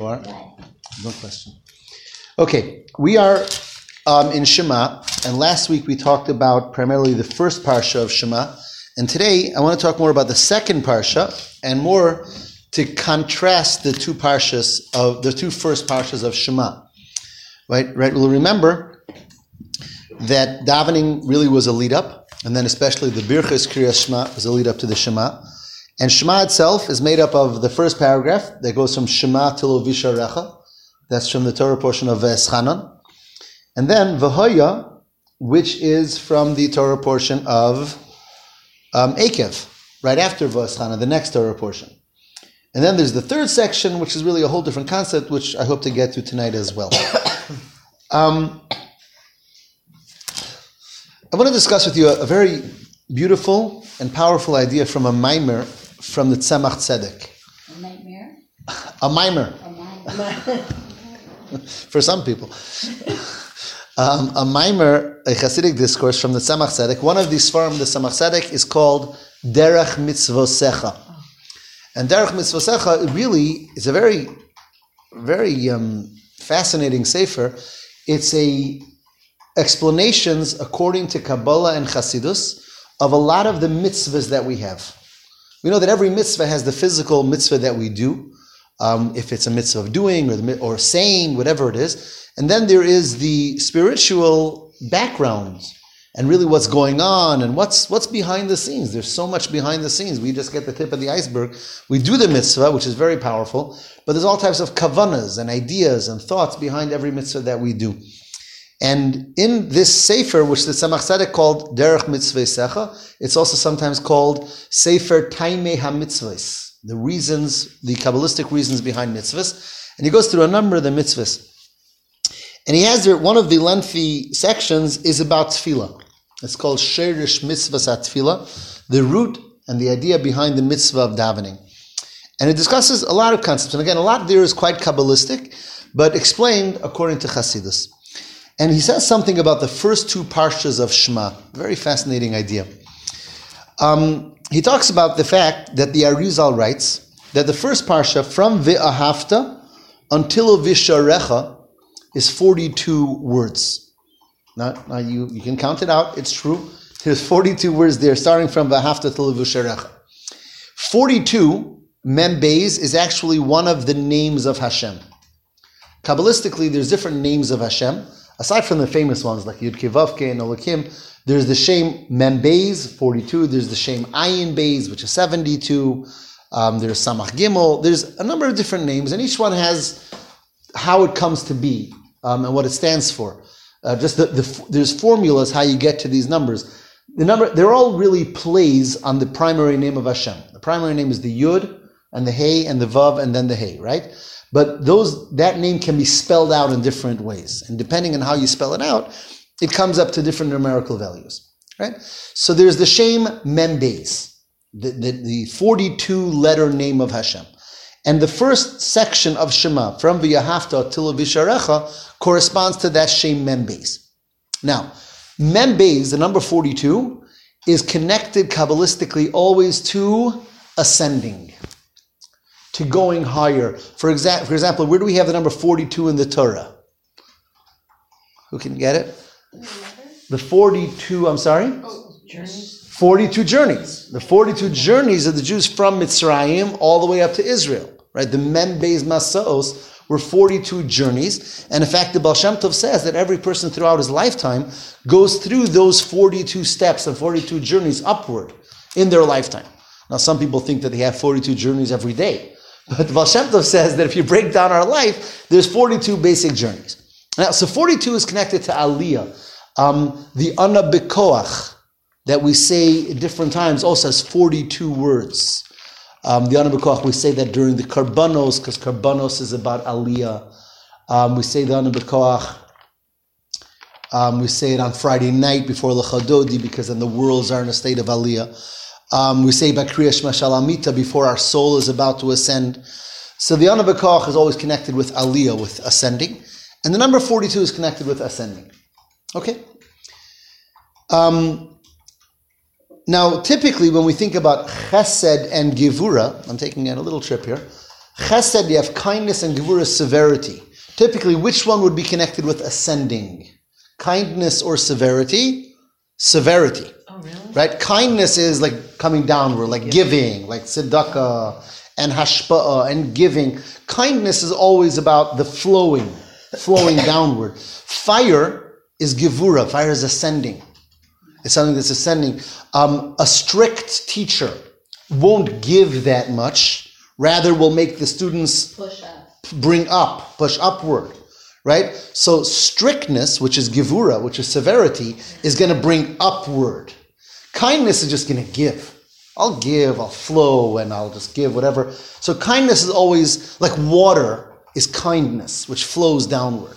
Or no question. Okay, we are um, in Shema, and last week we talked about primarily the first parsha of Shema, and today I want to talk more about the second parsha and more to contrast the two parshas of the two first parshas of Shema. Right, right. We'll remember that davening really was a lead up, and then especially the Birchas Kriyas Shema was a lead up to the Shema. And Shema itself is made up of the first paragraph that goes from Shema till Visharecha. That's from the Torah portion of Veschanan. And then Vahoya, which is from the Torah portion of um, Eikev, right after Veschanan, the next Torah portion. And then there's the third section, which is really a whole different concept, which I hope to get to tonight as well. um, I want to discuss with you a, a, very beautiful and powerful idea from a mimer from the Tzemach Tzedek. A nightmare? A mimer. A mimer. For some people. Um, a mimer, a Hasidic discourse from the Tzemach Tzedek. One of these forms, the Tzemach Tzedek, is called Derech Mitzvosecha. And Derech Mitzvosecha really is a very, very um, fascinating sefer. It's a explanations according to Kabbalah and Chasidus of a lot of the mitzvahs that we have. We know that every mitzvah has the physical mitzvah that we do, um, if it's a mitzvah of doing or, or saying, whatever it is. And then there is the spiritual background and really what's going on and what's what's behind the scenes. There's so much behind the scenes. We just get the tip of the iceberg. We do the mitzvah, which is very powerful, but there's all types of kavanas and ideas and thoughts behind every mitzvah that we do. And in this sefer, which the Tzemach Tzedek called Derech Mitzvosecha, it's also sometimes called Sefer Taimei HaMitzvahs, the reasons, the Kabbalistic reasons behind mitzvahs. And he goes through a number of the mitzvahs. And he has there, one of the lengthy sections is about tefillah. It's called Sherish Mitzvahs At Tefillah, the root and the idea behind the mitzvah of davening. And it discusses a lot of concepts. And again, a lot there is quite Kabbalistic, but explained according to Chasidus. And he says something about the first two parshas of Shema. Very fascinating idea. Um, he talks about the fact that the Arizal writes that the first parsha from Ve'ahavta until Visharecha is 42 words. Now, now you, you can count it out, it's true. There's 42 words there, starting from Ve'ahavta till Visharecha. 42, Membeis, is actually one of the names of Hashem. Kabbalistically, there's different names of Hashem. Aside from the famous ones like Yud Kei Vav Kei and Elokim, there's the Shem Mem Beis, 42. There's the Shem Ayin Beis, which is 72. Um, there's Samach Gimel. There's a number of different names, and each one has how it comes to be um, and what it stands for. Uh, just the, the, there's formulas how you get to these numbers. The number they're all really plays on the primary name of Hashem. The primary name is the Yud and the Hey and the Vav and then the Hey, right? But those that name can be spelled out in different ways, and depending on how you spell it out, it comes up to different numerical values. Right? So there's the Shem Membeis, the, the, the 42 letter name of Hashem. And the first section of Shema, from V'yahavta till Visharecha, corresponds to that Shem Membeis. Now, Membeis, the number 42, is connected Kabbalistically always to ascending to going higher. For, exa- for example, where do we have the number 42 in the Torah? Who can get it? The 42, I'm sorry? Journeys. 42 journeys. The 42 journeys of the Jews from Mitzrayim all the way up to Israel. Right? The Membeis Masos were 42 journeys. And in fact, the Baal Shem Tov says that every person throughout his lifetime goes through those 42 steps and 42 journeys upward in their lifetime. Now, some people think that they have 42 journeys every day. But Baal Shem Tov says that if you break down our life, there's 42 basic journeys. Now, so 42 is connected to Aliyah. Um, the Ana Bekoach that we say at different times also has 42 words. Um, the Ana Bekoach, we say that during the Karbanos, because Karbanos is about Aliyah. Um, we say the Ana Bekoach. Um, we say it on Friday night before Lechadodi because then the worlds are in a state of Aliyah. Um, we say Bakriya Shalamita before our soul is about to ascend. So the Ana Bekoach is always connected with Aliyah, with ascending. And the number 42 is connected with ascending. Okay? Um, now, typically, when we think about chesed and gevura, I'm taking a little trip here. Chesed, you have kindness and Gevura severity. Typically, which one would be connected with ascending? Kindness or severity? Severity. Really? Right? Kindness is like coming downward, like giving, like tzedakah and hashpa'ah and giving. Kindness is always about the flowing, flowing downward. Fire is gevura. Fire is ascending. It's something that's ascending. Um, a strict teacher won't give that much. Rather, will make the students Push up. bring up, push upward, right? So strictness, which is givura, which is severity, is going to bring upward. Kindness is just going to give. I'll give, I'll flow, and I'll just give whatever. So kindness is always like water is kindness, which flows downward.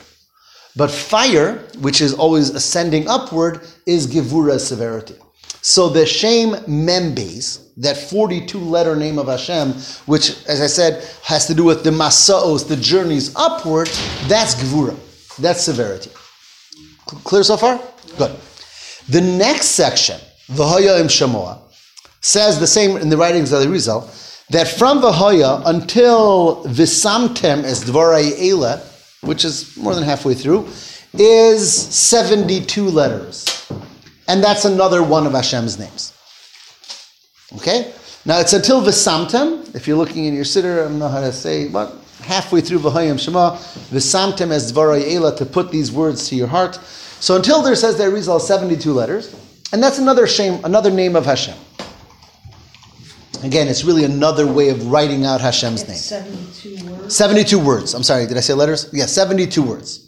But fire, which is always ascending upward, is givura severity. So the Shem Membes, that 42 letter name of Hashem, which, as I said, has to do with the Masaos, the journeys upward, that's gevura. That's severity. Clear so far? Good. The next section, V'hoya im Shamoa, says the same in the writings of the Rizal, that from V'hoya until Visamtem as Dvarai Eila, which is more than halfway through, is 72 letters. And that's another one of Hashem's names. Okay? Now it's until Visamtem. If you're looking in your siddur, I don't know how to say, but halfway through V'hoyam Shema, Visamtem as Dvarai Eila to put these words to your heart. So until there says there Rizal 72 letters, and that's another shame, another name of Hashem. Again, it's really another way of writing out Hashem's name. 72 words. 72 words. I'm sorry, did I say letters? Yeah, 72 words.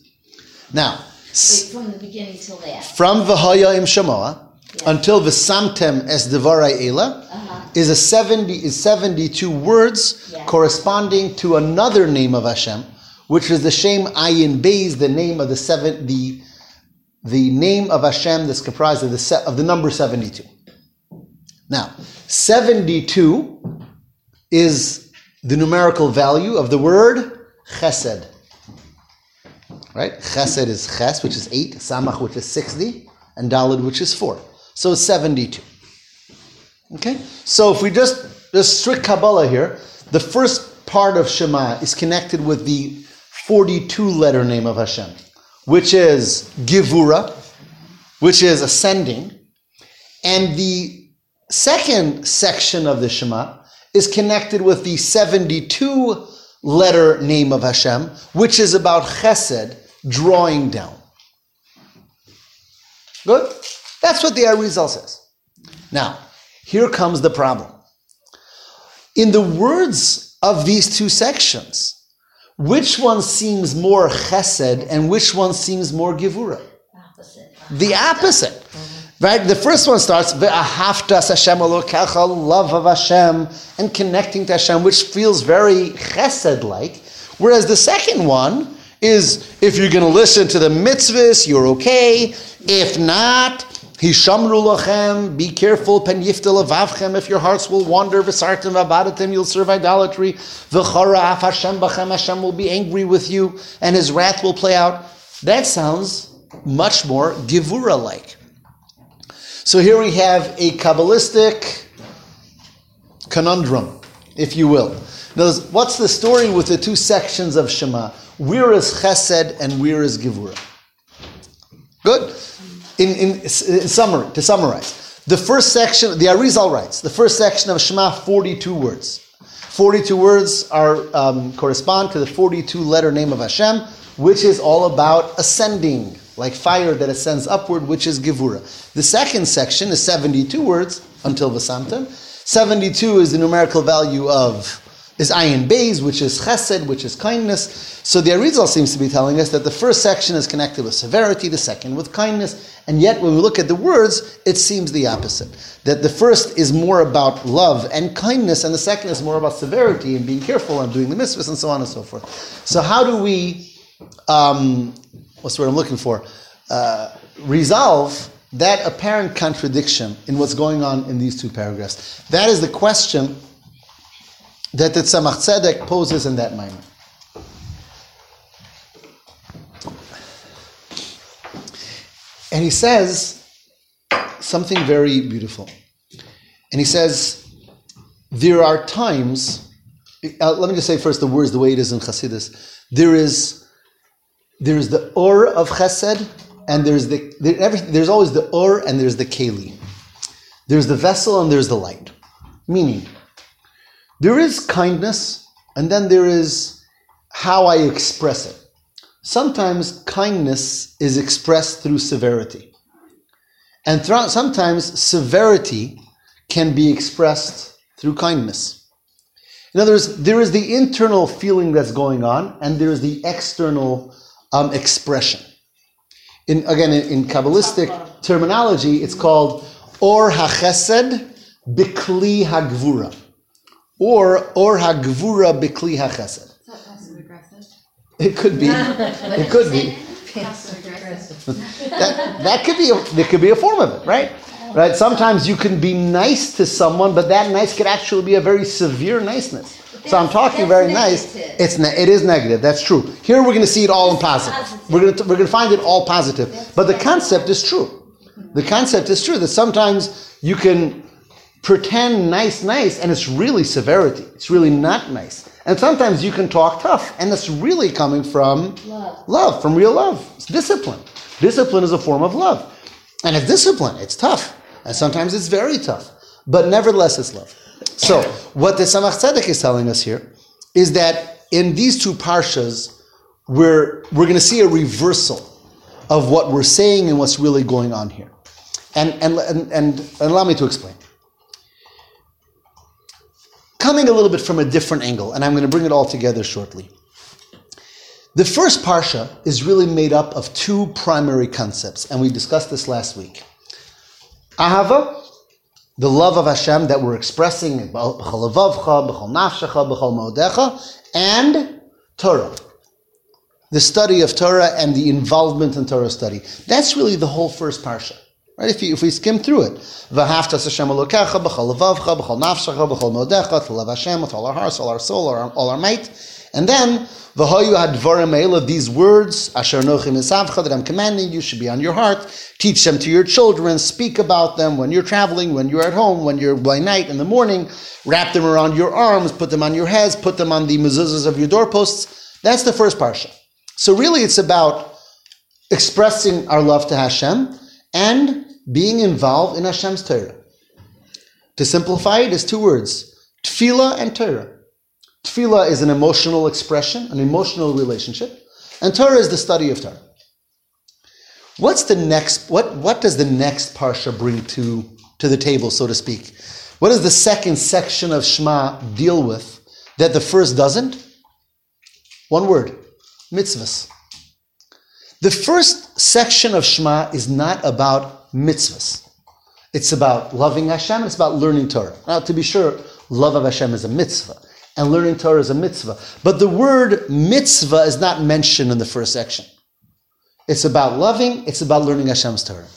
Now, Wait, from the beginning till the end. from V'haya im Shemoah Yeah. until V'samtem es Devarai Ela Uh-huh. is a 70 is 72 words Yeah. corresponding to another name of Hashem, which is the Shem Ayin Beis, the name of the seven the the name of Hashem that's comprised of the se- of the number 72. Now, 72 is the numerical value of the word chesed. Right? Chesed is ches, which is 8, samach, which is 60, and dalid, which is 4. So 72. Okay? So if we just, there's strict Kabbalah here, the first part of Shema is connected with the 42 letter name of Hashem, which is Givura, which is ascending. And the second section of the Shema is connected with the 72 letter name of Hashem, which is about chesed, drawing down. Good? That's what the Arizal says. Now, here comes the problem. In the words of these two sections, which one seems more chesed and which one seems more givura? Opposite. The opposite. Right? The first one starts ve'ahavtas Hashem Elokecha, love of Hashem, and connecting to Hashem, which feels very chesed-like. Whereas the second one is if you're going to listen to the mitzvahs, you're okay. If not, Hishamru lachem, be careful, pen yifteh levavchem, if your hearts will wander, v'sartem va'avadtem, you'll serve idolatry. V'chara af Hashem b'chem, Hashem will be angry with you, and his wrath will play out. That sounds much more givura-like. So here we have a Kabbalistic conundrum, if you will. Now, what's the story with the two sections of Shema? Where is Chesed and where is Givura? Good. In, in, in summary, to summarize, the first section, the Arizal writes, the first section of Shema, 42 words. 42 words are um, correspond to the 42 letter name of Hashem, which is all about ascending, like fire that ascends upward, which is Givura. The second section is 72 words until Vasamtim. 72 is the numerical value of is ayin beis, which is chesed, which is kindness. So the Arizal seems to be telling us that the first section is connected with severity, the second with kindness, and yet when we look at the words, it seems the opposite. That the first is more about love and kindness, and the second is more about severity and being careful and doing the mitzvahs and so on and so forth. So how do we, um, what's the word I'm looking for, uh, resolve that apparent contradiction in what's going on in these two paragraphs? That is the question that the Tzemach Tzedek poses in that moment. And he says something very beautiful. And he says, there are times uh, let me just say first the words the way it is in Chassidus. There is there is the or of Chesed, and there's the there, everything, there's always the or and there's the keli. There's the vessel and there's the light. Meaning, there is kindness, and then there is how I express it. Sometimes kindness is expressed through severity, and th- sometimes severity can be expressed through kindness. In other words, there is the internal feeling that's going on, and there is the external um, expression. In, again, in, in Kabbalistic terminology, it's called Or HaChesed Bikli HaGvura. Or Or HaGvura Bikli HaChesed. Is that passive aggressive? It could be. It could be. That, that could be a, there could be a form of it, right? Right? Sometimes you can be nice to someone, but that nice could actually be a very severe niceness. So I'm talking That's very nice. It's ne- it is negative. That's true. Here we're going to see it all in positive. positive. We're going to we're going to find it all positive. But the concept is true. The concept is true that sometimes you can pretend nice, nice, and it's really severity. It's really not nice. And sometimes you can talk tough, and it's really coming from Love. love, from real love. It's discipline. Discipline is a form of love. And it's discipline. It's tough. And sometimes it's very tough. But nevertheless, it's love. So, what the Tzemach Tzedek is telling us here is that in these two parshas, we're, we're going to see a reversal of what we're saying and what's really going on here. And, and, and, and, and allow me to explain. Coming a little bit from a different angle, and I'm going to bring it all together shortly. The first parsha is really made up of two primary concepts, and we discussed this last week. Ahava, the love of Hashem that we're expressing, and Torah, the study of Torah and the involvement in Torah study. That's really the whole first parsha. Right? If, you, if we skim through it, v'ahavtas Hashem elokecha, b'chol levavcha, b'chol nafshecha, b'chol me'odecha, to love Hashem with all our hearts, all our soul, all our, all our might, and then v'hoyu hadvarim of these words, asher nochim esavcha, that I'm commanding you should be on your heart. Teach them to your children. Speak about them when you're traveling, when you're at home, when you're by night, in the morning. Wrap them around your arms, put them on your heads, put them on the mezuzahs of your doorposts. That's the first parsha. So really, it's about expressing our love to Hashem and being involved in Hashem's Torah. To simplify it, is two words: tefillah and Torah. Tefillah is an emotional expression, an emotional relationship, and Torah is the study of Torah. What's the next? What what does the next parsha bring to to the table, so to speak? What does the second section of Shema deal with that the first doesn't? One word: mitzvahs. The first section of Shema is not about mitzvahs. It's about loving Hashem. It's about learning Torah. Now, to be sure, love of Hashem is a mitzvah, and learning Torah is a mitzvah. But the word mitzvah is not mentioned in the first section. It's about loving. It's about learning Hashem's Torah.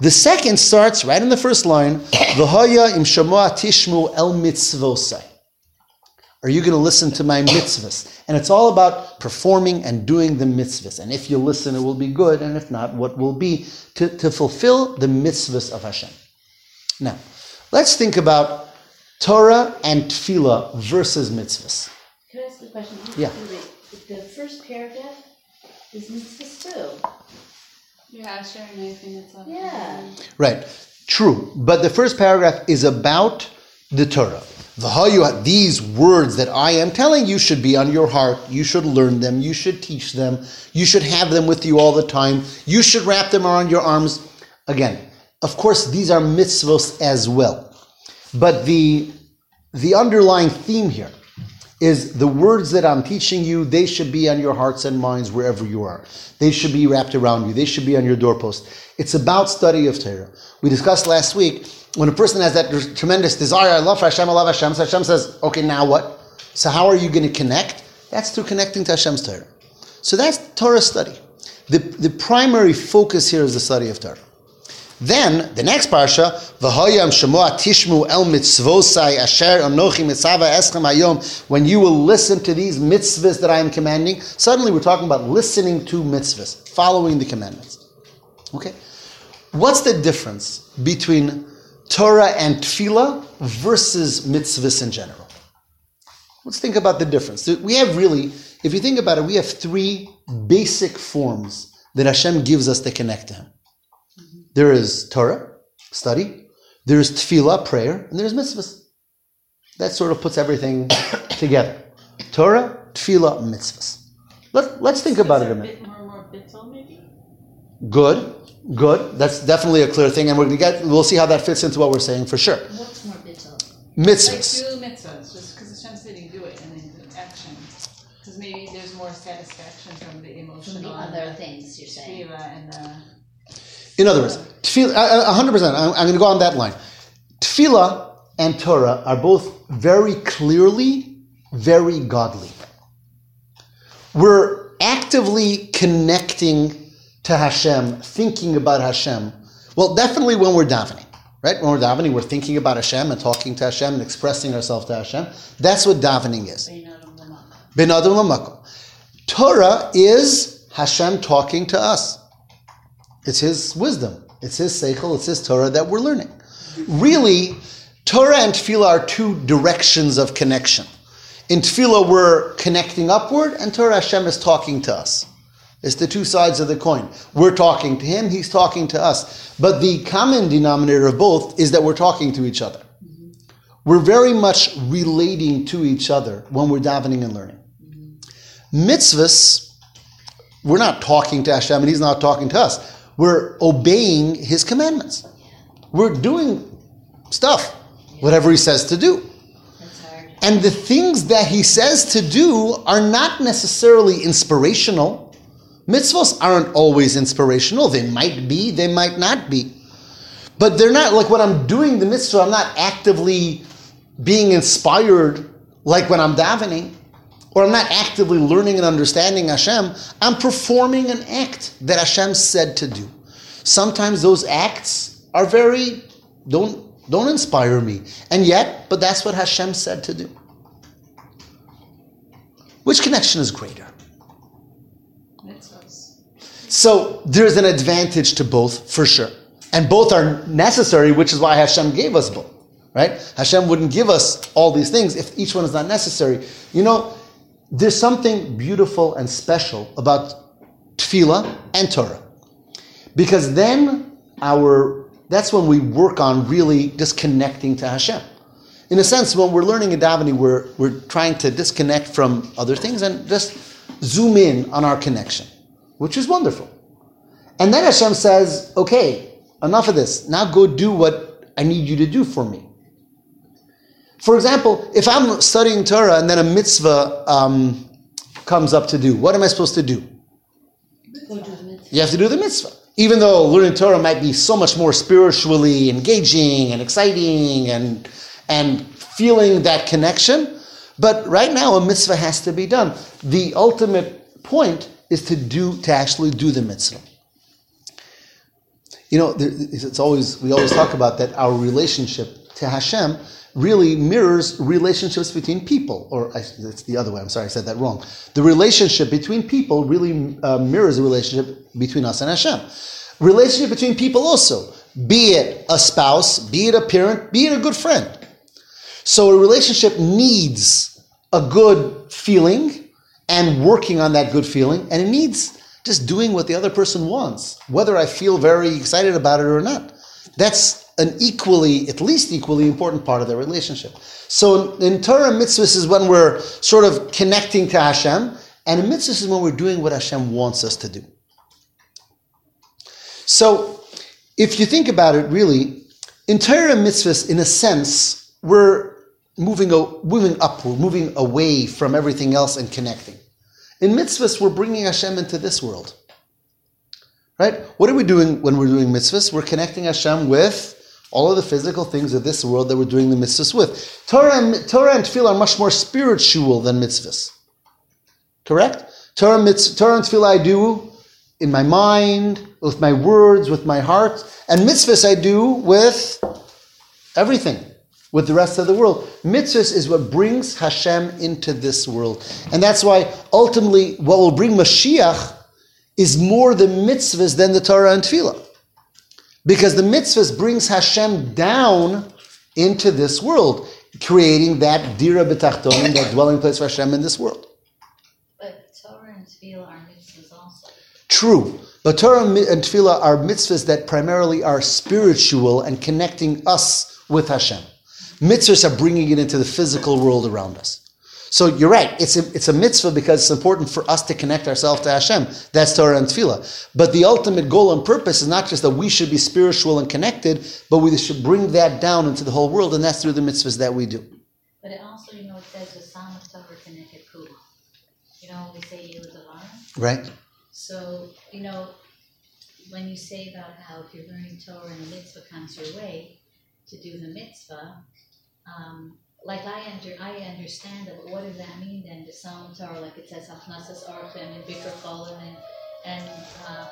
The second starts right in the first line. V'hoya im shamoa tishmu el mitzvosai. Are you going to listen to my mitzvahs? And it's all about performing and doing the mitzvahs. And if you listen, it will be good. And if not, what will be to, to fulfill the mitzvahs of Hashem. Now, let's think about Torah and tefillah versus mitzvahs. Can I ask a question? Yeah. The, the first paragraph is mitzvahs too. Yeah, sure, anything that's up. Yeah. Right. True. But the first paragraph is about the Torah. These words that I am telling you should be on your heart. You should learn them. You should teach them. You should have them with you all the time. You should wrap them around your arms. Again, of course, these are mitzvos as well. But the, the underlying theme here is the words that I'm teaching you, they should be on your hearts and minds wherever you are. They should be wrapped around you. They should be on your doorpost. It's about study of Torah. We discussed last week when a person has that tremendous desire, I love Hashem, I love Hashem. So Hashem says, okay, now what? So how are you going to connect? That's through connecting to Hashem's Torah. So that's Torah study. The, the primary focus here is the study of Torah. Then the next parsha, v'hoyam shemoa tishmu el mitzvosai asher anochi mitzava eschem hayom. When you will listen to these mitzvahs that I am commanding, suddenly we're talking about listening to mitzvahs, following the commandments. Okay, what's the difference between Torah and tefillah versus mitzvahs in general? Let's think about the difference. We have really, if you think about it, we have three basic forms that Hashem gives us to connect to Him. There is Torah, study, there is tefillah, prayer, and there's mitzvahs. That sort of puts everything together. Torah, tefillah, mitzvahs. Let, let's think about it a minute. bit more, more bittul, maybe? Good, good. That's definitely a clear thing, and we're gonna get. We'll see how that fits into what we're saying for sure. What's more bittul? Like Mitzvahs. do mitzvahs, just because Hashem said you do it and then do action. Because maybe there's more satisfaction from the emotional. From the other things you're saying. tefillah and the. In other words, tefillah. Uh, uh, hundred percent. I'm, I'm going to go on that line. Tefillah and Torah are both very clearly very godly. We're actively connecting to Hashem, thinking about Hashem. Well, definitely when we're davening, right? When we're davening, we're thinking about Hashem and talking to Hashem and expressing ourselves to Hashem. That's what davening is. Ben Adam. Torah is Hashem talking to us. It's His wisdom. It's His seichel. It's His Torah that we're learning. Really, Torah and Tefillah are two directions of connection. In Tefillah, we're connecting upward, and Torah Hashem is talking to us. It's the two sides of the coin. We're talking to Him, He's talking to us. But the common denominator of both is that we're talking to each other. We're very much relating to each other when we're davening and learning. Mitzvahs, we're not talking to Hashem and He's not talking to us. We're obeying His commandments. We're doing stuff, whatever He says to do. And the things that He says to do are not necessarily inspirational. Mitzvahs aren't always inspirational. They might be, they might not be. But they're not like when I'm doing the mitzvah, I'm not actively being inspired like when I'm davening, or I'm not actively learning and understanding Hashem. I'm performing an act that Hashem said to do. Sometimes those acts are very don't don't inspire me, and yet, but that's what Hashem said to do. Which connection is greater? So there's an advantage to both for sure. And both are necessary, which is why Hashem gave us both. Right? Hashem wouldn't give us all these things if each one is not necessary. You know, there's something beautiful and special about tefillah and Torah. Because then our that's when we work on really disconnecting to Hashem. In a sense, when we're learning in davening, we're, we're trying to disconnect from other things and just zoom in on our connection, which is wonderful. And then Hashem says, okay, enough of this. Now go do what I need you to do for me. For example, if I'm studying Torah and then a mitzvah um, comes up to do, what am I supposed to do? Go do the mitzvah. You have to do the mitzvah. Even though learning Torah might be so much more spiritually engaging and exciting and, and feeling that connection, but right now a mitzvah has to be done. The ultimate point is to do, to actually do the mitzvah. You know, there- it's always, we always talk about that our relationship to Hashem really mirrors relationships between people, or I, it's the other way. I'm sorry, I said that wrong. The relationship between people really uh, mirrors the relationship between us and Hashem. Relationship between people also, be it a spouse, be it a parent, be it a good friend. So a relationship needs a good feeling and working on that good feeling, and it needs just doing what the other person wants, whether I feel very excited about it or not. That's an equally, at least equally important part of their relationship. So in Torah, mitzvahs is when we're sort of connecting to Hashem, and in mitzvahs is when we're doing what Hashem wants us to do. So if you think about it, really, in Torah mitzvahs, in a sense, we're moving, moving upward, moving away from everything else and connecting. In mitzvahs, we're bringing Hashem into this world. Right? What are we doing when we're doing mitzvahs? We're connecting Hashem with all of the physical things of this world that we're doing the mitzvahs with. Torah and, Torah and Tefillah are much more spiritual than mitzvahs. Correct? Torah, Torah and Tefillah I do in my mind, with my words, with my heart. And mitzvahs I do with everything, with the rest of the world. Mitzvahs is what brings Hashem into this world. And that's why ultimately what will bring Mashiach is more the mitzvahs than the Torah and Tefillah. Because the mitzvahs brings Hashem down into this world. creating that dira b'tachtonim, that dwelling place for Hashem in this world. But Torah and Tefillah are mitzvahs also. True. But Torah and Tefillah are mitzvahs that primarily are spiritual and connecting us with Hashem. Mitzvahs are bringing it into the physical world around us. So you're right. It's a, it's a mitzvah because it's important for us to connect ourselves to Hashem. That's Torah and Tefillah. But the ultimate goal and purpose is not just that we should be spiritual and connected, but we should bring that down into the whole world, and that's through the mitzvahs that we do. But it also, you know, it says the Psalm of Torah connected. You know, we say Yehudavar. Right? So, you know, when you say about how if you're learning Torah and the mitzvah comes your way to do the mitzvah, um, like I under I understand it, but what does that mean then? The Psalm are like it says Hachnasas Orchim and Bikur Cholim and and uh,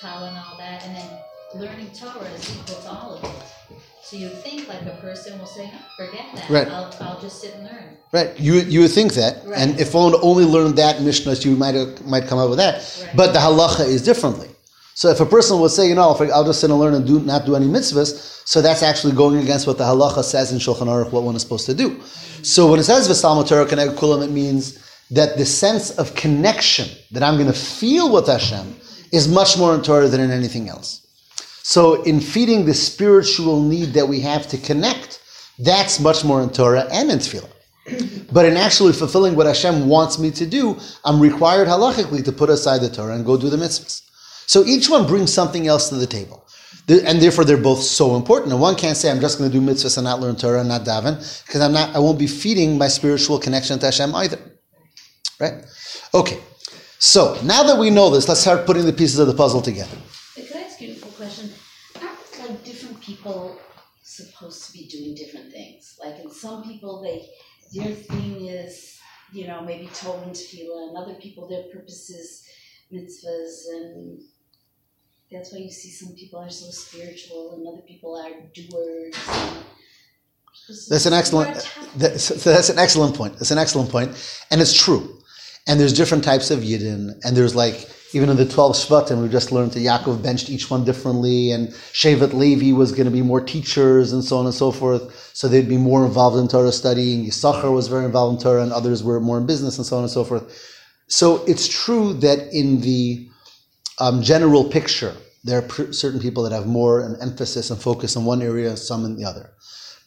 Kala and all that, and then learning Torah is equal to all of it. So you think like a person will say, forget that. Right. I'll, I'll just sit and learn. Right. You you would think that, Right. and if one only learned that Mishnah, you might have, might come up with that. Right. But the halacha is differently. So if a person would say, you know, I'll just sit and learn and do not do any mitzvahs, so that's actually going against what the halacha says in Shulchan Aruch, what one is supposed to do. So when it says v'salma Torah kulam, it means that the sense of connection that I'm going to feel with Hashem is much more in Torah than in anything else. So in feeding the spiritual need that we have to connect, that's much more in Torah and in Tefillah. But in actually fulfilling what Hashem wants me to do, I'm required halachically to put aside the Torah and go do the mitzvahs. So each one brings something else to the table. And therefore, they're both so important. And one can't say, I'm just going to do mitzvahs and not learn Torah and not daven, because I'm not, I won't be feeding my spiritual connection to Hashem either. Right? Okay. So now that we know this, let's start putting the pieces of the puzzle together. Could I ask you a question? Aren't like different people supposed to be doing different things? Like, in some people, they their thing is, you know, maybe Torah and Tefillah, and other people, their purpose is mitzvahs, and that's why you see some people are so spiritual, and other people are doers. That's an excellent. That, so that's an excellent point. That's an excellent point, and it's true. And there's different types of yidden, and there's like even in the twelve shvatim, we just learned that Yaakov benched each one differently, and Shevet Levi was going to be more teachers, and so on and so forth. So they'd be more involved in Torah studying. Yisachar was very involved in Torah, and others were more in business, and so on and so forth. So it's true that in the um, general picture, there are certain people that have more an emphasis and focus in one area, some in the other.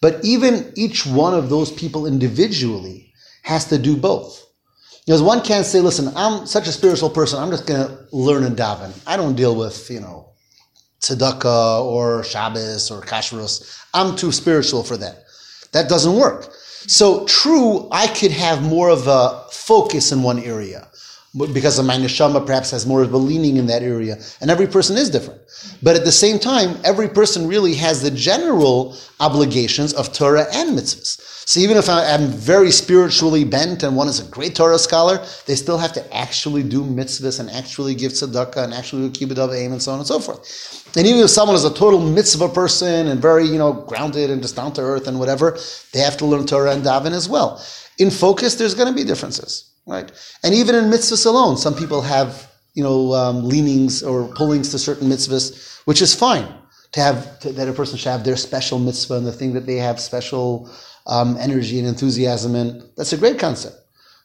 But even each one of those people individually has to do both. Because one can't say, listen, I'm such a spiritual person, I'm just going to learn and daven. I don't deal with, you know, tzedakah or Shabbos or kashrus. I'm too spiritual for that. That doesn't work. So true, I could have more of a focus in one area because of my neshama perhaps has more of a leaning in that area. And every person is different. But at the same time, every person really has the general obligations of Torah and mitzvahs. So even if I am very spiritually bent and one is a great Torah scholar, they still have to actually do mitzvahs and actually give tzedakah and actually do kibbutz aim and so on and so forth. And even if someone is a total mitzvah person and very, you know, grounded and just down to earth and whatever, they have to learn Torah and daven as well. In focus, there's going to be differences right? And even in mitzvahs alone, some people have you know um, leanings or pullings to certain mitzvahs, which is fine to have to, that a person should have their special mitzvah and the thing that they have special um, energy and enthusiasm in. That's a great concept.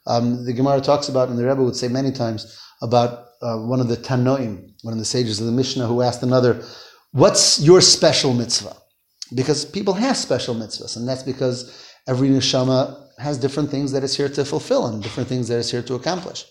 Um, the Gemara talks about, and the Rebbe would say many times about uh, one of the Tanoim, one of the sages of the Mishnah, who asked another, "What's your special mitzvah?" Because people have special mitzvahs, and that's because every neshama has different things that it's here to fulfill and different things that it's here to accomplish.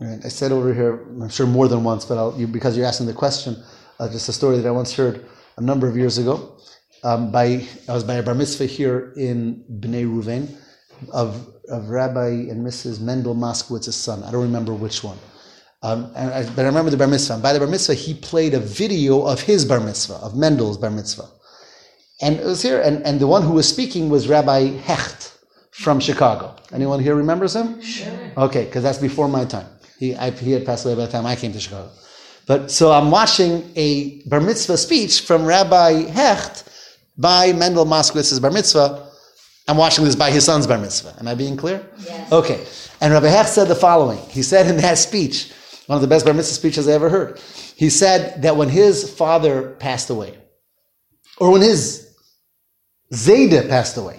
Right. I said over here, I'm sure more than once, but you, because you're asking the question, uh, just a story that I once heard a number of years ago. Um, by I was by a bar mitzvah here in Bnei Ruvain of, of Rabbi and Mrs. Mendel Moskowitz's son. I don't remember which one. Um, I, but I remember the bar mitzvah. And by the bar mitzvah, he played a video of his bar mitzvah, of Mendel's bar mitzvah. And it was here, and, and the one who was speaking was Rabbi Hecht from Chicago. Anyone here remembers him? Sure. Okay, because that's before my time. He, I, he had passed away by the time I came to Chicago. But so I'm watching a bar mitzvah speech from Rabbi Hecht by Mendel Moskowitz's bar mitzvah. I'm watching this by his son's bar mitzvah. Am I being clear? Yes. Okay. And Rabbi Hecht said the following. He said in that speech, one of the best bar mitzvah speeches I ever heard, he said that when his father passed away, or when his Zayda passed away.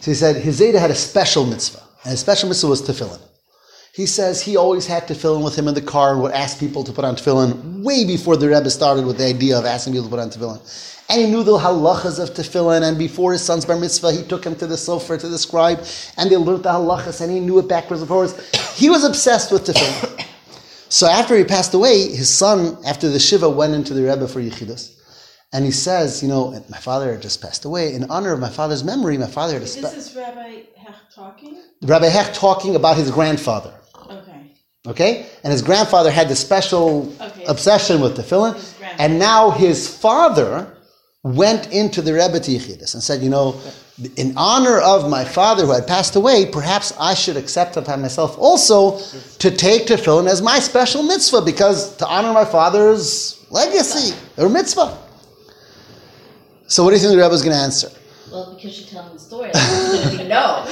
So he said his Zayda had a special mitzvah, and his special mitzvah was tefillin. He says he always had tefillin with him in the car and would ask people to put on tefillin way before the Rebbe started with the idea of asking people to put on tefillin. And he knew the halachas of tefillin, and before his son's bar mitzvah, he took him to the sofer, to the scribe, and they learned the halachas, and he knew it backwards and forwards. He was obsessed with tefillin. So after he passed away, his son, after the Shiva, went into the Rebbe for Yechidus. And he says, you know, my father just passed away. In honor of my father's memory, my father a This is Rabbi Hecht talking? Rabbi Hecht talking about his grandfather. Okay. Okay? And his grandfather had this special Okay. obsession with tefillin. And now his father went into the Rebbe to Yechidus and said, you know, in honor of my father who had passed away, perhaps I should accept upon myself also to take tefillin as my special mitzvah because to honor my father's legacy or mitzvah. So what do you think the Rebbe is going to answer? Well, because you're telling the story, to be no.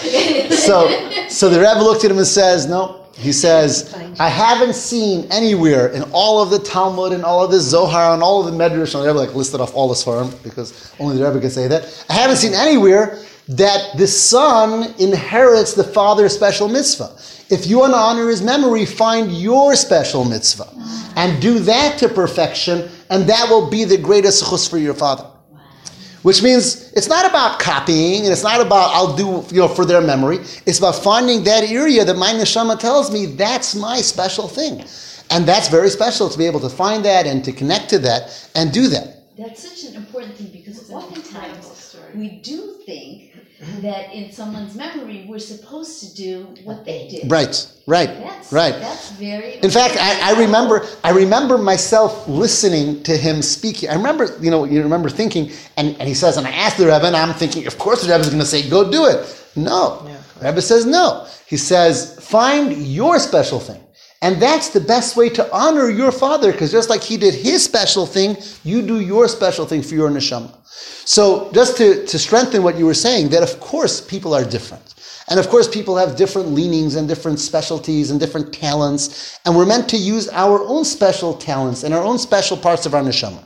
So, so the Rebbe looked at him and says, no. He says, I haven't seen anywhere in all of the Talmud and all of the Zohar and all of the Medrash, and the Rebbe like listed off all this for him because only the Rebbe can say that. I haven't seen anywhere that the son inherits the father's special mitzvah. If you want to honor his memory, find your special mitzvah and do that to perfection, and that will be the greatest chus for your father. Which means it's not about copying, and it's not about I'll do you know for their memory. It's about finding that area that my neshama tells me that's my special thing, and that's very special to be able to find that and to connect to that and do that. That's such an important thing because oftentimes we do think that in someone's memory we're supposed to do what they did. Right, right, That's right. That's very. In fact, I, I remember I remember myself listening to him speaking. I remember, you know, you remember thinking, and, and he says, and I asked the Rebbe, and I'm thinking, of course the Rebbe is going to say, go do it. No. the Rebbe says no. He says, find your special thing. And that's the best way to honor your father, because just like he did his special thing, you do your special thing for your neshama. So just to, to strengthen what you were saying, that of course people are different. And of course people have different leanings and different specialties and different talents. And we're meant to use our own special talents and our own special parts of our neshama.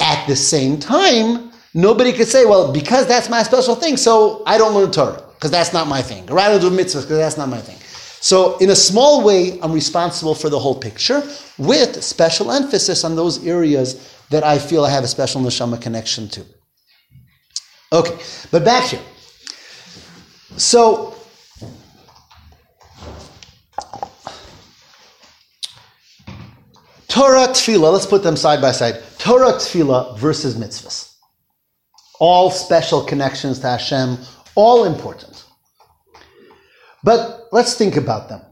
At the same time, nobody could say, well, because that's my special thing, so I don't learn Torah, because that's not my thing. Or I don't do mitzvahs, because that's not my thing. So, in a small way, I'm responsible for the whole picture with special emphasis on those areas that I feel I have a special neshama connection to. Okay, but back here. So, Torah tefillah, let's put them side by side. Torah tefillah versus mitzvahs. All special connections to Hashem, all important. But let's think about them.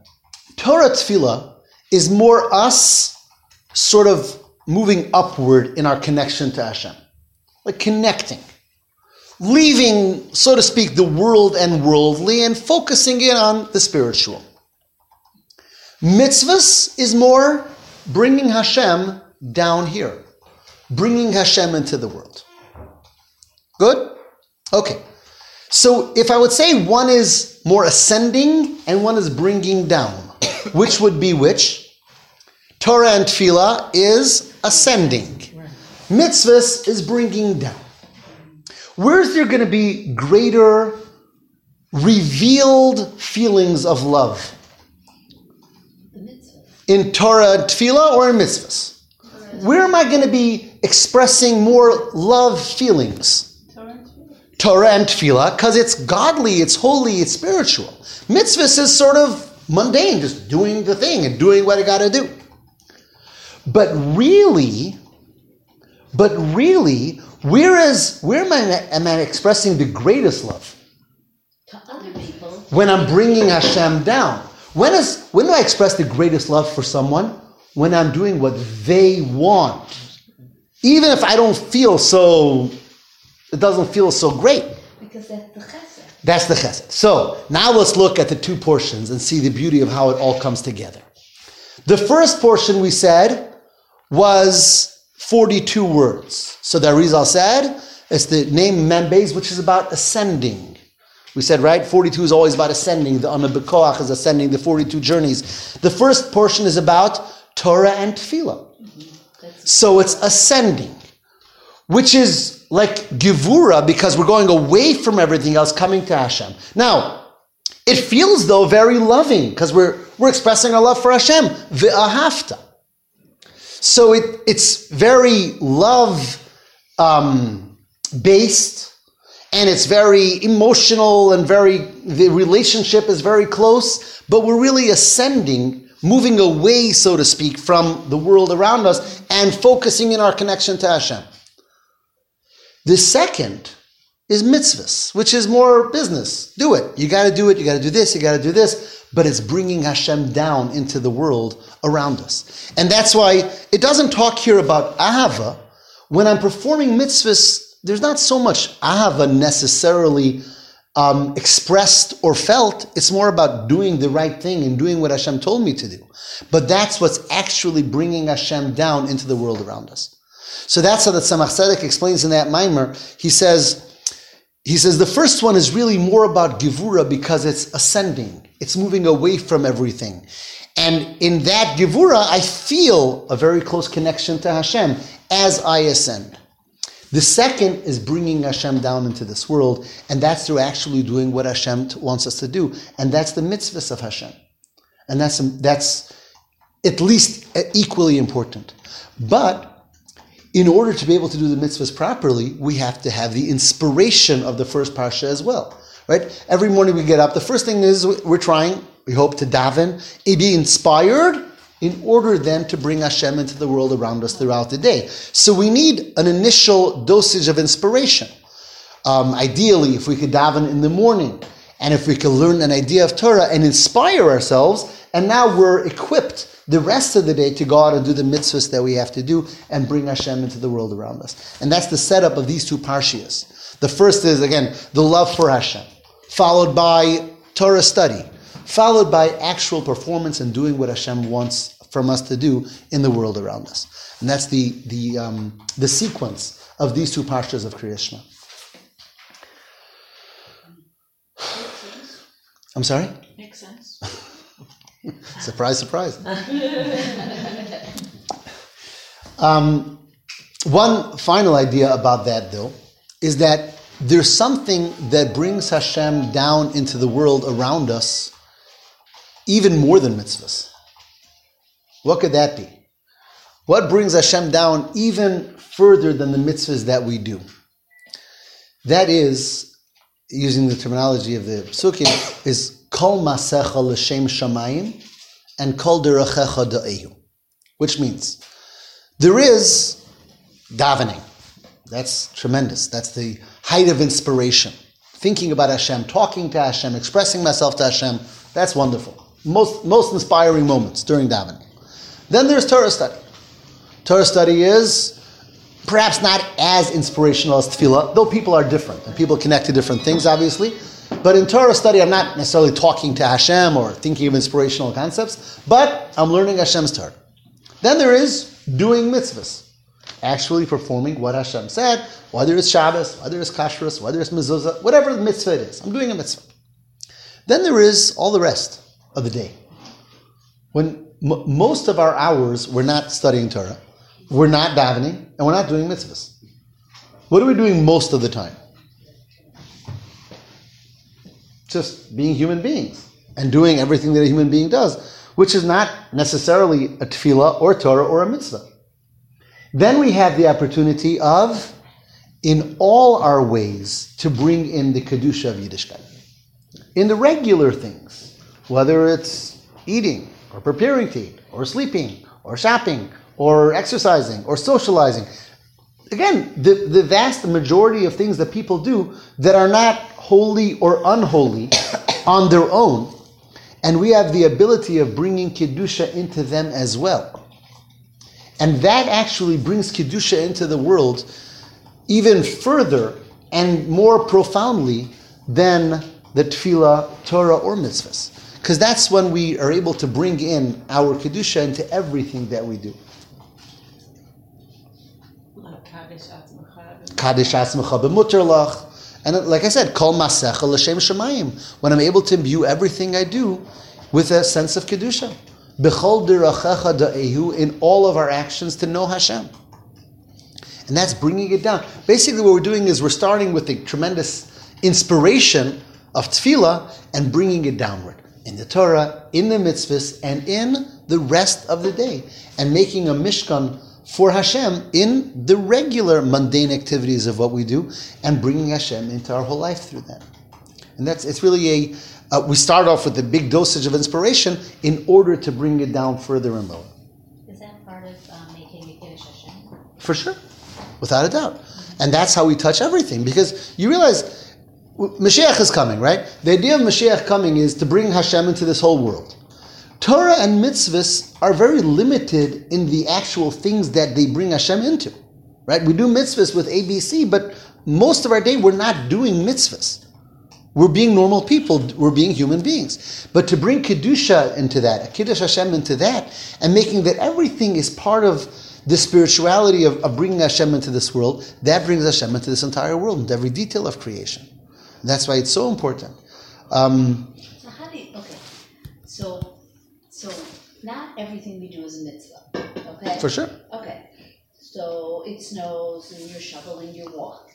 Torah tefillah is more us sort of moving upward in our connection to Hashem, like connecting, leaving, so to speak, the world and worldly and focusing in on the spiritual. Mitzvahs is more bringing Hashem down here, bringing Hashem into the world. Good? Okay. So if I would say one is more ascending and one is bringing down, which would be which? Torah and Tefillah is ascending. Mitzvahs is bringing down. Where's there going to be greater revealed feelings of love? In Torah and Tefillah or in mitzvahs? Where am I going to be expressing more love feelings? Torah and Tefillah. Torah and Tefillah, because it's godly, it's holy, it's spiritual. Mitzvahs is sort of mundane, just doing the thing and doing what I got to do. But really, but really, where is where am I, am I expressing the greatest love? To other people, When I'm bringing Hashem down. When is when do I express the greatest love for someone? When I'm doing what they want, even if I don't feel so, it doesn't feel so great. because that's the chesed. That's the chesed. So now let's look at the two portions and see the beauty of how it all comes together. The first portion we said was 42 words. So the Arizal said it's the name Membez, which is about ascending. We said, right? 42 is always about ascending. The Anabekoach is ascending, the 42 journeys. The first portion is about Torah and Tefillah. Mm-hmm. That's So it's ascending, which is like gevura because we're going away from everything else, coming to Hashem. Now, it feels though very loving because we're we're expressing our love for Hashem. Ve'ahavta. So it, it's very love um, based and it's very emotional and very, the relationship is very close, but we're really ascending, moving away, so to speak, from the world around us and focusing in our connection to Hashem. The second is mitzvahs, which is more business. Do it. You got to do it. You got to do this. You got to do this. But it's bringing Hashem down into the world around us. And that's why it doesn't talk here about ahava. When I'm performing mitzvahs, there's not so much ahava necessarily um, expressed or felt. It's more about doing the right thing and doing what Hashem told me to do. But that's what's actually bringing Hashem down into the world around us. So that's how the Tzemach Tzedek explains in that mimer. He says, he says the first one is really more about givura because it's ascending. It's moving away from everything. And in that givura, I feel a very close connection to Hashem as I ascend. The second is bringing Hashem down into this world, and that's through actually doing what Hashem wants us to do, and that's the mitzvahs of Hashem, and that's that's at least uh, equally important. But in order to be able to do the mitzvahs properly, we have to have the inspiration of the first parsha as well, right? Every morning we get up. The first thing is we're trying. We hope to daven, be inspired in order then to bring Hashem into the world around us throughout the day. So we need an initial dosage of inspiration. Um, ideally, if we could daven in the morning, and if we could learn an idea of Torah and inspire ourselves, and now we're equipped the rest of the day to go out and do the mitzvahs that we have to do and bring Hashem into the world around us. And that's the setup of these two parshias. The first is, again, the love for Hashem, followed by Torah study, followed by actual performance and doing what Hashem wants from us to do in the world around us. And that's the, the, um, the sequence of these two parshas of Kriyat I'm sorry? Makes sense. surprise, surprise. um, one final idea about that, though, is that there's something that brings Hashem down into the world around us even more than mitzvahs. What could that be? What brings Hashem down even further than the mitzvahs that we do? That is, using the terminology of the psukim, is kol masecha l'shem shamayim and kol derachecha da'ehu, which means there is davening. That's tremendous. That's the height of inspiration. Thinking about Hashem, talking to Hashem, expressing myself to Hashem, that's wonderful most, most inspiring moments during davening. Then there's Torah study. Torah study is perhaps not as inspirational as tefillah, though people are different and people connect to different things, obviously. But in Torah study, I'm not necessarily talking to Hashem or thinking of inspirational concepts, but I'm learning Hashem's Torah. Then there is doing mitzvahs, actually performing what Hashem said, whether it's Shabbos, whether it's Kashrus, whether it's mezuzah, whatever the mitzvah it is. I'm doing a mitzvah. Then there is all the rest of the day. When m- most of our hours we're not studying Torah, we're not davening, and we're not doing mitzvahs. What are we doing most of the time? Just being human beings and doing everything that a human being does, which is not necessarily a tefillah or Torah or a mitzvah. Then we have the opportunity of, in all our ways, to bring in the kedusha of Yiddishkeit. In the regular things, whether it's eating or preparing to eat or sleeping or shopping or exercising or socializing. Again, the, the vast majority of things that people do that are not holy or unholy on their own, and we have the ability of bringing Kedusha into them as well. And that actually brings Kedusha into the world even further and more profoundly than the Tefillah, Torah, or mitzvahs. Because that's when we are able to bring in our Kedusha into everything that we do. Kaddish b'muter And like I said, kol masecha l'shem shemayim. When I'm able to imbue everything I do with a sense of Kedusha. B'chol dirachecha da'ehu in all of our actions to know Hashem. And that's bringing it down. Basically, what we're doing is we're starting with a tremendous inspiration of tefillah and bringing it downward in the Torah, in the mitzvahs, and in the rest of the day, and making a mishkan for Hashem in the regular mundane activities of what we do, and bringing Hashem into our whole life through that. And that's it's really a uh, we start off with a big dosage of inspiration in order to bring it down further and lower. Is that part of um, making a Kiddush Hashem? For sure, without a doubt. And that's how we touch everything because you realize Mashiach is coming, right? The idea of Mashiach coming is to bring Hashem into this whole world. Torah and mitzvahs are very limited in the actual things that they bring Hashem into, right? We do mitzvahs with ABC, but most of our day we're not doing mitzvahs. We're being normal people. We're being human beings. But to bring kedusha into that, a kiddush Hashem into that, and making that everything is part of the spirituality of, of bringing Hashem into this world, that brings Hashem into this entire world, into every detail of creation. That's why it's so important. Um, So how do you, okay, so not everything we do is a mitzvah, okay? for sure. Okay, so it snows and you're shoveling your walk.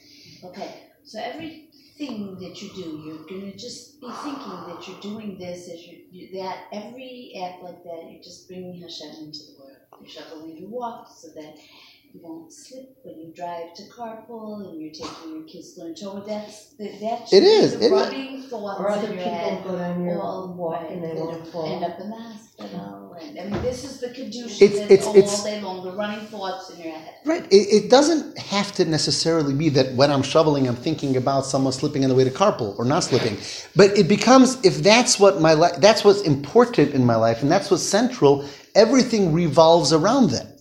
Okay, so everything that you do, you're gonna just be thinking that you're doing this as you, you that every act like that, you're just bringing Hashem into the world. You're shoveling your walk so that you won't slip when you drive to carpool and you're taking your kids to learn Torah. That's that. that should It be is, the it is. running thoughts Or other in your people head. go down your all walk and they won't fall. End up in the hospital, and I mean, this is the kedusha It's- it's- all it's- day long. The running thoughts in your head. Right. It, it doesn't have to necessarily be that when I'm shoveling, I'm thinking about someone slipping on the way to carpool or not slipping. But it becomes if that's what my life, that's what's important in my life, and that's what's central. Everything revolves around that.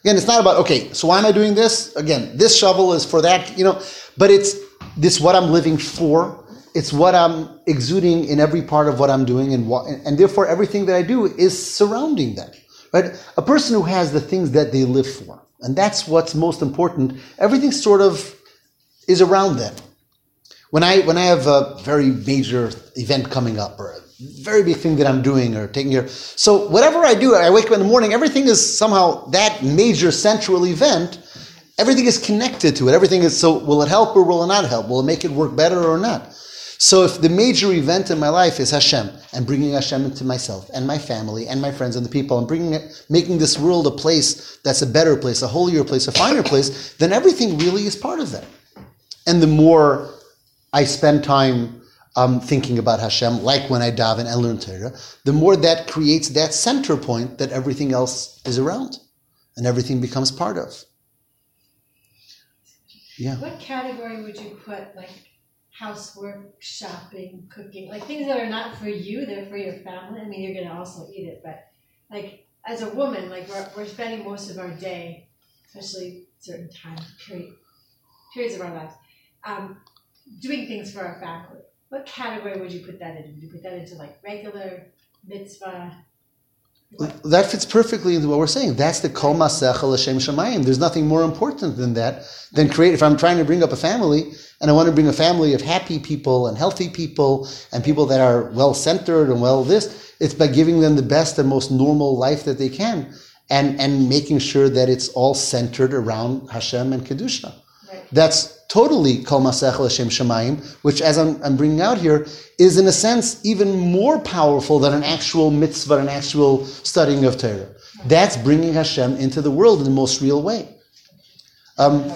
Again, it's not about okay. So why am I doing this? Again, this shovel is for that. You know, but it's this what I'm living for. It's what I'm exuding in every part of what I'm doing, and what, and therefore everything that I do is surrounding that. Right? A person who has the things that they live for, and that's what's most important. Everything sort of is around them. When I when I have a very major event coming up or very big thing that I'm doing or taking care, so whatever I do, I wake up in the morning. Everything is somehow that major central event. Everything is connected to it. Everything is so. Will it help or will it not help? Will it make it work better or not? So if the major event in my life is Hashem and bringing Hashem into myself and my family and my friends and the people and bringing it, making this world a place that's a better place, a holier place, a finer place, then everything really is part of that. And the more I spend time um, thinking about Hashem, like when I daven and learn Torah, the more that creates that center point that everything else is around and everything becomes part of. Yeah. What category would you put like housework, shopping, cooking, like things that are not for you, they're for your family? I mean, you're gonna also eat it, but like as a woman, like we're, we're spending most of our day, especially certain times, period, periods of our lives, um, doing things for our family. What category would you put that in? Would you put that into like regular, mitzvah? That fits perfectly into what we're saying. That's the kol masech l'shem shemayim. There's nothing more important than that. Than create. If I'm trying to bring up a family and I want to bring a family of happy people and healthy people and people that are well centered and well this, it's by giving them the best and most normal life that they can, and and making sure that it's all centered around Hashem and kedusha. Right. That's totally kol masech l'shem shemayim, which, as I'm, I'm bringing out here, is in a sense even more powerful than an actual mitzvah, an actual studying of Torah. That's bringing Hashem into the world in the most real way. Um.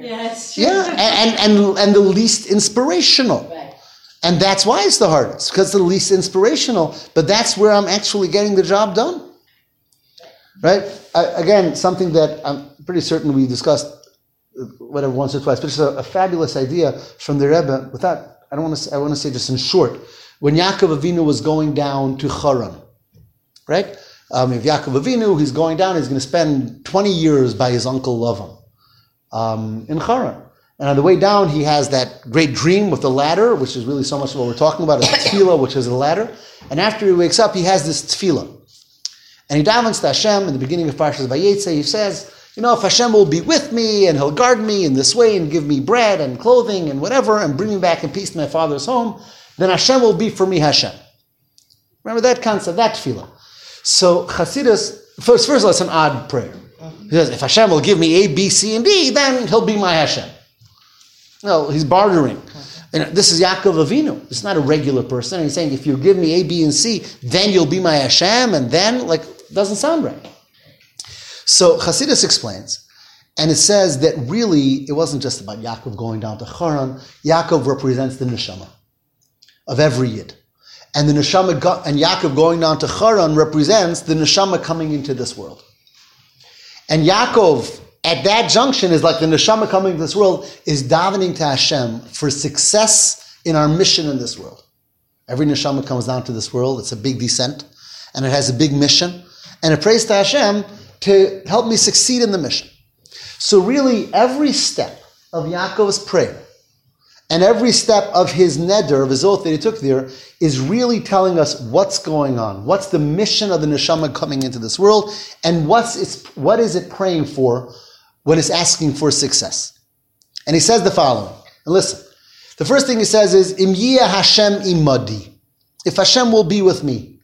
Yeah, yeah, and, and, and, the least inspirational. Right. And that's why it's the hardest, because the least inspirational. But that's where I'm actually getting the job done. Right? I, again, something that I'm pretty certain we discussed, whatever, once or twice, but it's a, a fabulous idea from the Rebbe. Without, I don't want to. I want to say just in short, when Yaakov Avinu was going down to Haran, right? Um, if Yaakov Avinu, he's going down, he's going to spend 20 years by his uncle Lavan um, in Haran. And on the way down, he has that great dream with the ladder, which is really so much of what we're talking about, is tefillah, which is a ladder. And after he wakes up, he has this tefillah. And he davens to Hashem in the beginning of Parshas Vayetze. He says, you know, if Hashem will be with me and he'll guard me in this way and give me bread and clothing and whatever and bring me back in peace to my father's home, then Hashem will be for me Hashem. Remember that concept, that tefillah. So Chasidus, first, first of all, it's an odd prayer. He says, if Hashem will give me A, B, C, and D, then he'll be my Hashem. No, he's bartering. And this is Yaakov Avinu. It's not a regular person. And he's saying, if you give me A, B, and C, then you'll be my Hashem, and then, like, doesn't sound right. So Hasidus explains, and it says that really it wasn't just about Yaakov going down to Haran. Yaakov represents the neshama of every yid. And the neshama go- and Yaakov going down to Haran represents the neshama coming into this world. And Yaakov at that junction is like the neshama coming to this world is davening to Hashem for success in our mission in this world. Every neshama comes down to this world. It's a big descent, and it has a big mission, and it prays to Hashem to help me succeed in the mission. So really, every step of Yaakov's prayer and every step of his neder, of his oath that he took there, is really telling us what's going on. What's the mission of the neshama coming into this world, and what's its, what is it praying for when it's asking for success? And he says the following. And listen, the first thing he says is, Im Hashem imadi. If Hashem will be with me,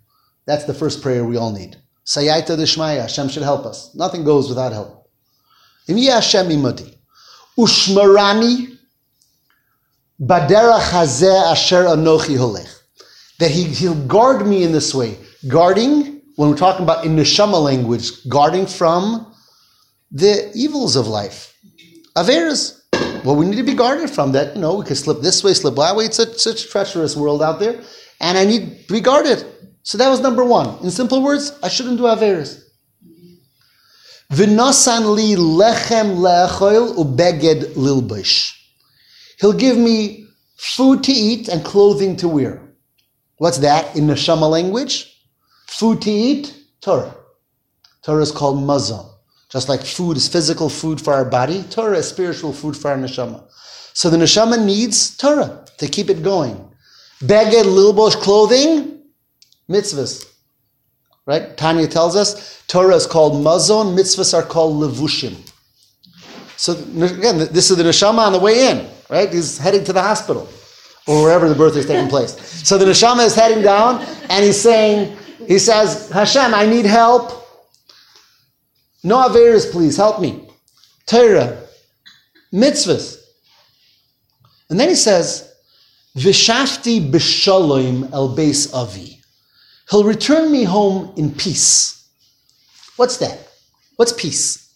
that's the first prayer we all need. Siyata d'shmaya, Hashem should help us. Nothing goes without help. Im yiyah Hashem imadi. Ushmarani asher anochi. That he, he'll guard me in this way. Guarding, when we're talking about in neshama language, guarding from the evils of life. Averas. Well, we need to be guarded from that. You know, we could slip this way, slip that way. It's such, such a treacherous world out there. And I need to be guarded. So that was number one. In simple words, I shouldn't do Averas. V'nosan li lechem le'achoil ubeged lilbish. He'll give me food to eat and clothing to wear. What's that in neshama language? Food to eat, Torah. Torah is called mazon. Just like food is physical food for our body, Torah is spiritual food for our neshama. So the neshama needs Torah to keep it going. Beged lilbosh clothing, mitzvahs. Right? Tanya tells us Torah is called mazon, mitzvahs are called levushim. So again, this is the neshama on the way in, right? He's heading to the hospital or wherever the birth is taking place. So the neshama is heading down, and he's saying, he says, Hashem, I need help. No averas, please help me. Torah, mitzvahs. And then he says, Vishavti b'shalom el beis avi. He'll return me home in peace. What's that? What's peace?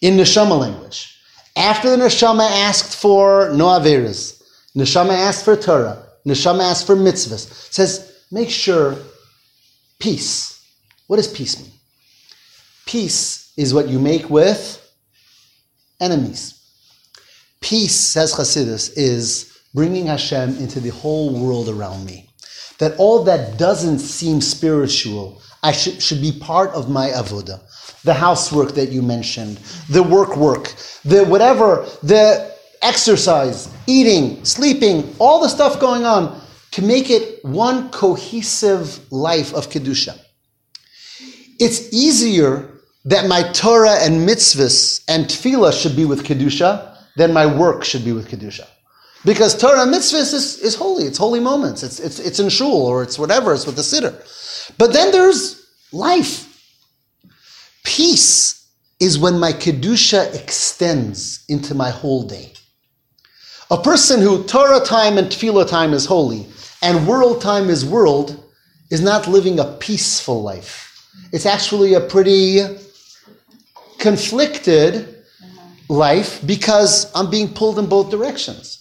In neshama language. After the neshama asked for no averas, neshama asked for Torah, neshama asked for mitzvahs, says, make sure peace. What does peace mean? Peace is what you make with enemies. Peace, says Chassidus, is bringing Hashem into the whole world around me. That all that doesn't seem spiritual, I should, should be part of my avoda. The housework that you mentioned, the work work, the whatever, the exercise, eating, sleeping, all the stuff going on, to make it one cohesive life of Kedusha. It's easier that my Torah and mitzvahs and tefillah should be with Kedusha than my work should be with Kedusha. Because Torah mitzvahs is, is holy. It's holy moments. It's, it's, it's in shul or it's whatever. It's with the siddur. But then there's life. Peace is when my Kedusha extends into my whole day. A person who Torah time and tefillah time is holy and world time is world is not living a peaceful life. It's actually a pretty conflicted life because I'm being pulled in both directions.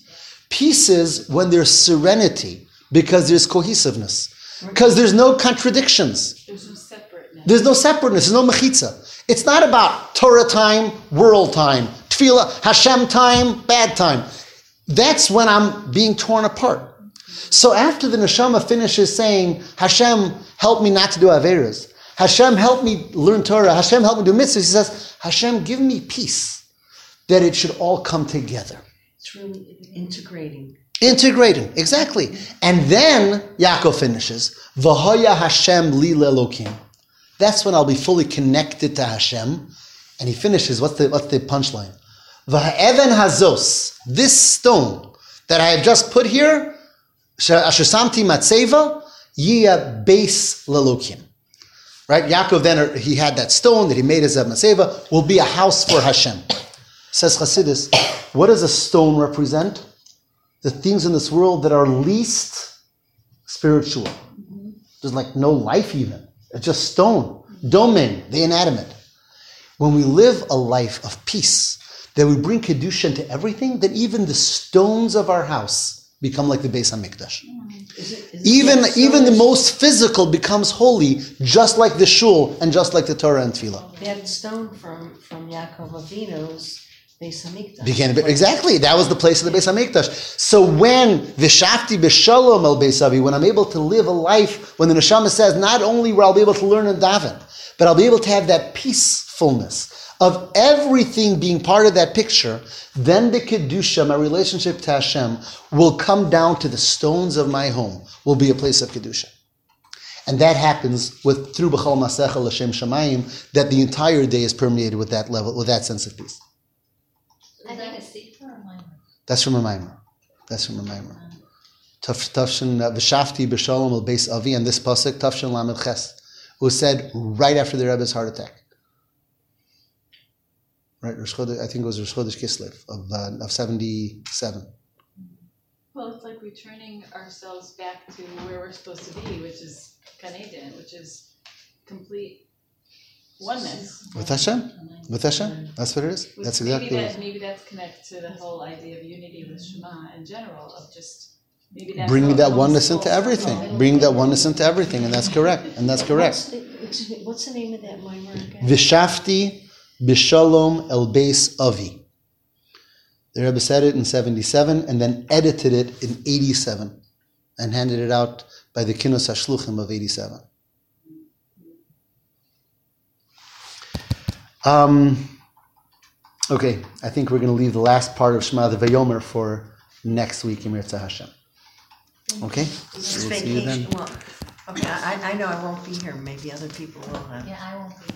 Peace is when there's serenity because there's cohesiveness, because there's no contradictions. There's no separateness. There's no separateness, there's no mechitza. It's not about Torah time, world time, tefillah, Hashem time, bad time. That's when I'm being torn apart. So after the neshama finishes saying, Hashem, help me not to do averas. Hashem, help me learn Torah. Hashem, help me do mitzvahs. He says, Hashem, give me peace that it should all come together. Really integrating. Integrating, exactly. And then Yaakov finishes, V'hoya Hashem li lelokim. That's when I'll be fully connected to Hashem. And he finishes, what's the, what's the punchline? V'ha'even hazos, this stone that I have just put here, asher samti matzeva, yia base lelokim. Right? Yaakov then, er, he had that stone that he made as a Maseva, will be a house for Hashem. Says Chassidus, what does a stone represent? The things in this world that are least spiritual. There's like no life even. It's just stone. Domem, the inanimate. When we live a life of peace, that we bring Kedusha into everything, then even the stones of our house become like the Beis HaMikdash. Is it- is Even, that even the most physical becomes holy, just like the shul and just like the Torah and Tefillah. That stone from, from Yaakov Avinu's Beis Hamikdash. Became exactly that was the place of the Beis Hamikdash. So when v'shavti b'shalom el Beis Avi, when I'm able to live a life, when the neshama says, not only will I be able to learn and daven, but I'll be able to have that peacefulness of everything being part of that picture, then the kedusha, my relationship to Hashem, will come down to the stones of my home. Will be a place of kedusha. And that happens with through B'chol Masecha L'Shem Shamayim, that the entire day is permeated with that level, with that sense of peace. Is that a sefer or mine? That's from a mimer. That's from a mimer. Tof Shin uh, v'shavti b'shalom el beis avi, and this pasuk Tof Shin lamed ches was said right after the Rebbe's heart attack. Right, Rosh I think it was Rosh Chodesh Kislev of uh, of seventy seven. Well, it's like returning ourselves back to where we're supposed to be, which is Gan which is complete oneness. With Hashem, with Hashem, that's what it is. Which That's maybe exactly what it maybe that's connected to the whole idea of unity with Shema in general, of just, maybe that's. how Bringing that oneness into everything. Bringing that oneness into everything, and that's correct. And that's correct. What's the, what's the name of that mimer again? Vishavti b'shalom el beis avi. The Rebbe said it in 77 and then edited it in 87 and handed it out by the Kinus HaShluchim of 87. Um, okay, I think we're going to leave the last part of Shema the Vayomer for next week im yirtzeh Hashem. Okay? This We'll see you then. well, okay, I, I know I won't be here, maybe other people will have. Yeah, I won't be.